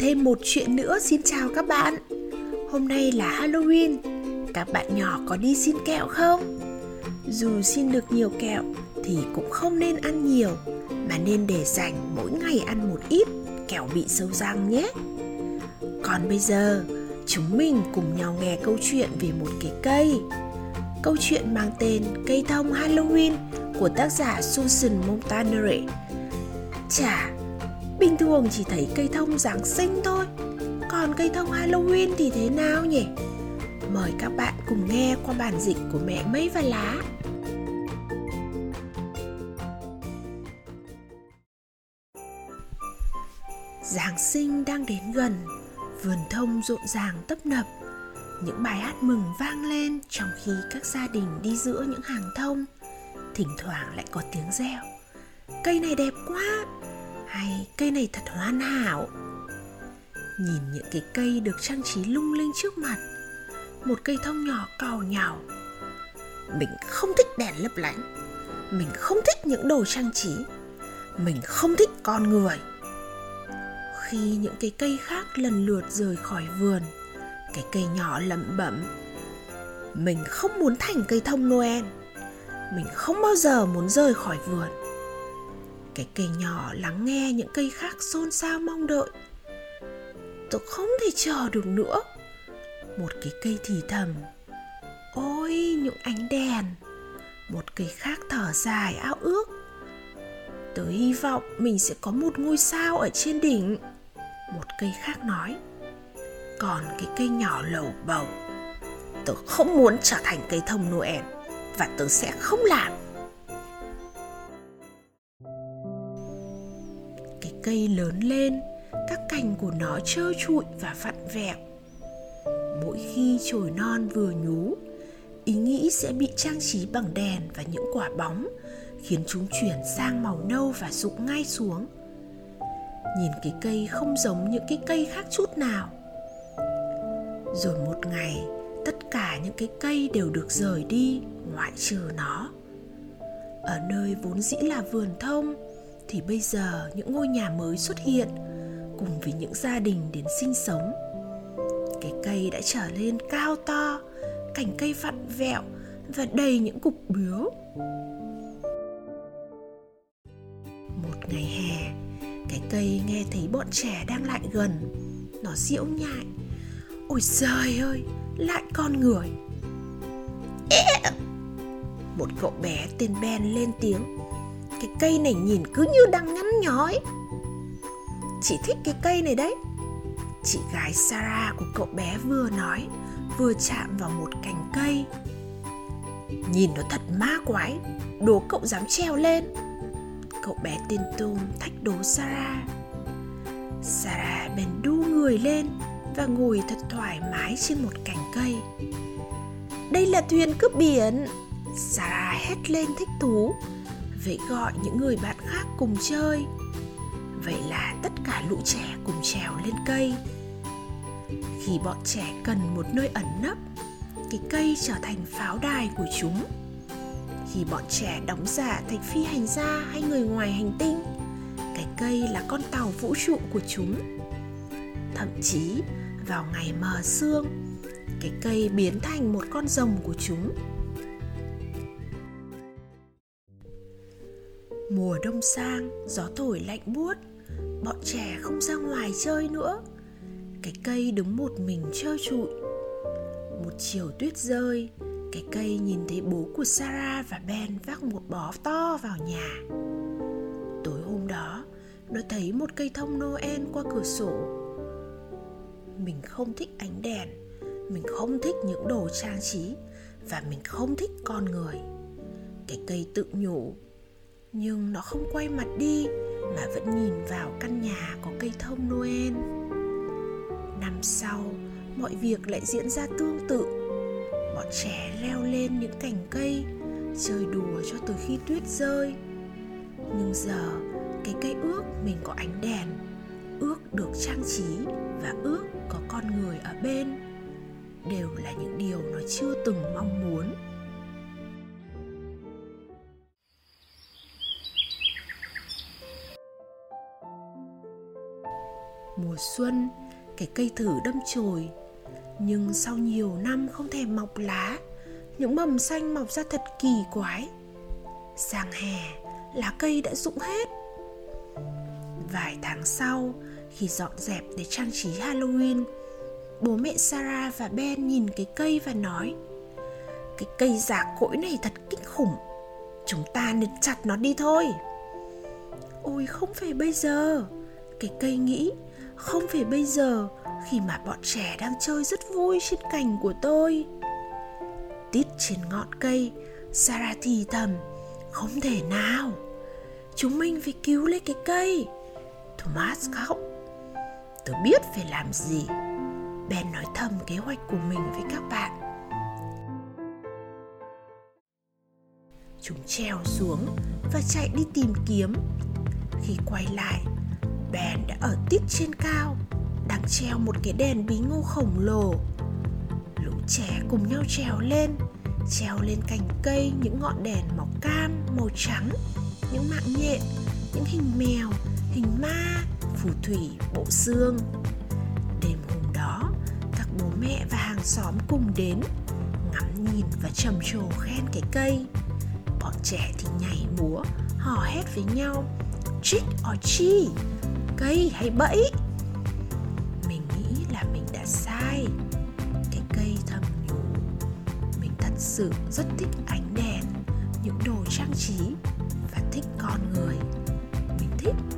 Thêm một chuyện nữa. Xin chào các bạn. Hôm nay là Halloween. Các bạn nhỏ có đi xin kẹo không? Dù xin được nhiều kẹo thì cũng không nên ăn nhiều Mà nên để dành mỗi ngày ăn một ít Kẹo bị sâu răng nhé. Còn bây giờ chúng mình cùng nhau nghe câu chuyện về một cái cây. Câu chuyện mang tên Cây thông Halloween của tác giả Susan Montanari. Chà, bình thường chỉ thấy cây thông Giáng sinh thôi. Còn cây thông Halloween thì thế nào nhỉ? Mời các bạn cùng nghe qua bản dịch của mẹ mây và lá. Giáng sinh đang đến gần, Vườn thông rộn ràng tấp nập. Những bài hát mừng vang lên Trong khi các gia đình đi giữa những hàng thông. Thỉnh thoảng lại có tiếng reo. Cây này đẹp quá hay, cây này thật hoàn hảo. Nhìn những cái cây được trang trí lung linh trước mặt. Một cây thông nhỏ cào nhào. Mình không thích đèn lấp lánh. Mình không thích những đồ trang trí. Mình không thích con người. Khi những cái cây khác lần lượt rời khỏi vườn, cái cây nhỏ lẩm bẩm, mình không muốn thành cây thông noel. Mình không bao giờ muốn rời khỏi vườn cái cây nhỏ lắng nghe những cây khác xôn xao mong đợi. Tôi không thể chờ được nữa. Một cái cây thì thầm, ôi, những ánh đèn. Một cây khác thở dài ao ước, tớ hy vọng mình sẽ có một ngôi sao ở trên đỉnh. Một cây khác nói, còn cái cây nhỏ lầu bầu, tớ không muốn trở thành cây thông noel và tớ sẽ không làm. Cây lớn lên, các cành của nó trơ trụi và vặn vẹo. Mỗi khi chồi non vừa nhú, ý nghĩ sẽ bị trang trí bằng đèn và những quả bóng, khiến chúng chuyển sang màu nâu và rụng ngay xuống. Nhìn cái cây không giống những cái cây khác chút nào. Rồi một ngày, tất cả những cái cây đều được rời đi, ngoại trừ nó. Ở nơi vốn dĩ là vườn thông thì bây giờ những ngôi nhà mới xuất hiện cùng với những gia đình đến sinh sống. Cái cây đã trở lên cao to, cành cây vặn vẹo và đầy những cục bướu. Một ngày hè, cái cây nghe thấy bọn trẻ đang lại gần. Nó giễu nhại. Ôi trời ơi, lại con người. Một cậu bé tên ben lên tiếng cái cây này nhìn cứ như đang nhăn nhói. Chị thích cái cây này đấy. Chị gái Sarah của cậu bé vừa nói, Vừa chạm vào một cành cây. Nhìn nó thật ma quái Đố cậu dám treo lên. Cậu bé tên tôm thách đố Sarah. Sarah bèn đu người lên Và ngồi thật thoải mái trên một cành cây. Đây là thuyền cướp biển. Sarah hét lên thích thú vậy gọi những người bạn khác cùng chơi. Vậy là tất cả lũ trẻ cùng trèo lên cây. Khi bọn trẻ cần một nơi ẩn nấp, cái cây trở thành pháo đài của chúng. Khi bọn trẻ đóng giả thành phi hành gia hay người ngoài hành tinh, cái cây là con tàu vũ trụ của chúng. Thậm chí, vào ngày mờ sương, cái cây biến thành một con rồng của chúng. Mùa đông sang, gió thổi lạnh buốt Bọn trẻ không ra ngoài chơi nữa. Cái cây đứng một mình trơ trụi. Một chiều tuyết rơi Cái cây nhìn thấy bố của Sarah và Ben vác một bó to vào nhà. Tối hôm đó Nó thấy một cây thông Noel qua cửa sổ. Mình không thích ánh đèn Mình không thích những đồ trang trí Và mình không thích con người. Cái cây tự nhủ nhưng nó không quay mặt đi, mà vẫn nhìn vào căn nhà có cây thông noel. Năm sau, mọi việc lại diễn ra tương tự. Bọn trẻ leo lên những cành cây, chơi đùa cho tới khi tuyết rơi. Nhưng giờ, cái cây ước mình có ánh đèn, ước được trang trí và ước có con người ở bên, đều là những điều nó chưa từng mong muốn. Mùa xuân, cái cây thử đâm chồi. Nhưng sau nhiều năm không thèm mọc lá Những mầm xanh mọc ra thật kỳ quái. Sang hè, lá cây đã rụng hết. Vài tháng sau, khi dọn dẹp để trang trí Halloween Bố mẹ Sarah và Ben nhìn cái cây và nói Cái cây giả cỗi này thật kinh khủng. Chúng ta nên chặt nó đi thôi. Ôi không phải bây giờ. Cái cây nghĩ không phải bây giờ, Khi mà bọn trẻ đang chơi rất vui trên cành của tôi. Tít trên ngọn cây, Sarah thì thầm, Không thể nào. Chúng mình phải cứu lấy cái cây. Thomas khóc. Tôi biết phải làm gì. Ben nói thầm kế hoạch của mình với các bạn. Chúng treo xuống và chạy đi tìm kiếm. Khi quay lại, Ben ở tít trên cao Đang treo một cái đèn bí ngô khổng lồ. Lũ trẻ cùng nhau trèo lên Treo lên cành cây những ngọn đèn màu cam, màu trắng Những mạng nhện, những hình mèo, hình ma, phù thủy, bộ xương. Đêm hôm đó, các bố mẹ và hàng xóm cùng đến Ngắm nhìn và trầm trồ khen cái cây. Bọn trẻ thì nhảy múa, hò hét với nhau Trick or treat, cây hay bẫy. Mình nghĩ là mình đã sai. Cái cây thầm nhủ Mình thật sự rất thích ánh đèn, Những đồ trang trí Và thích con người. Mình thích.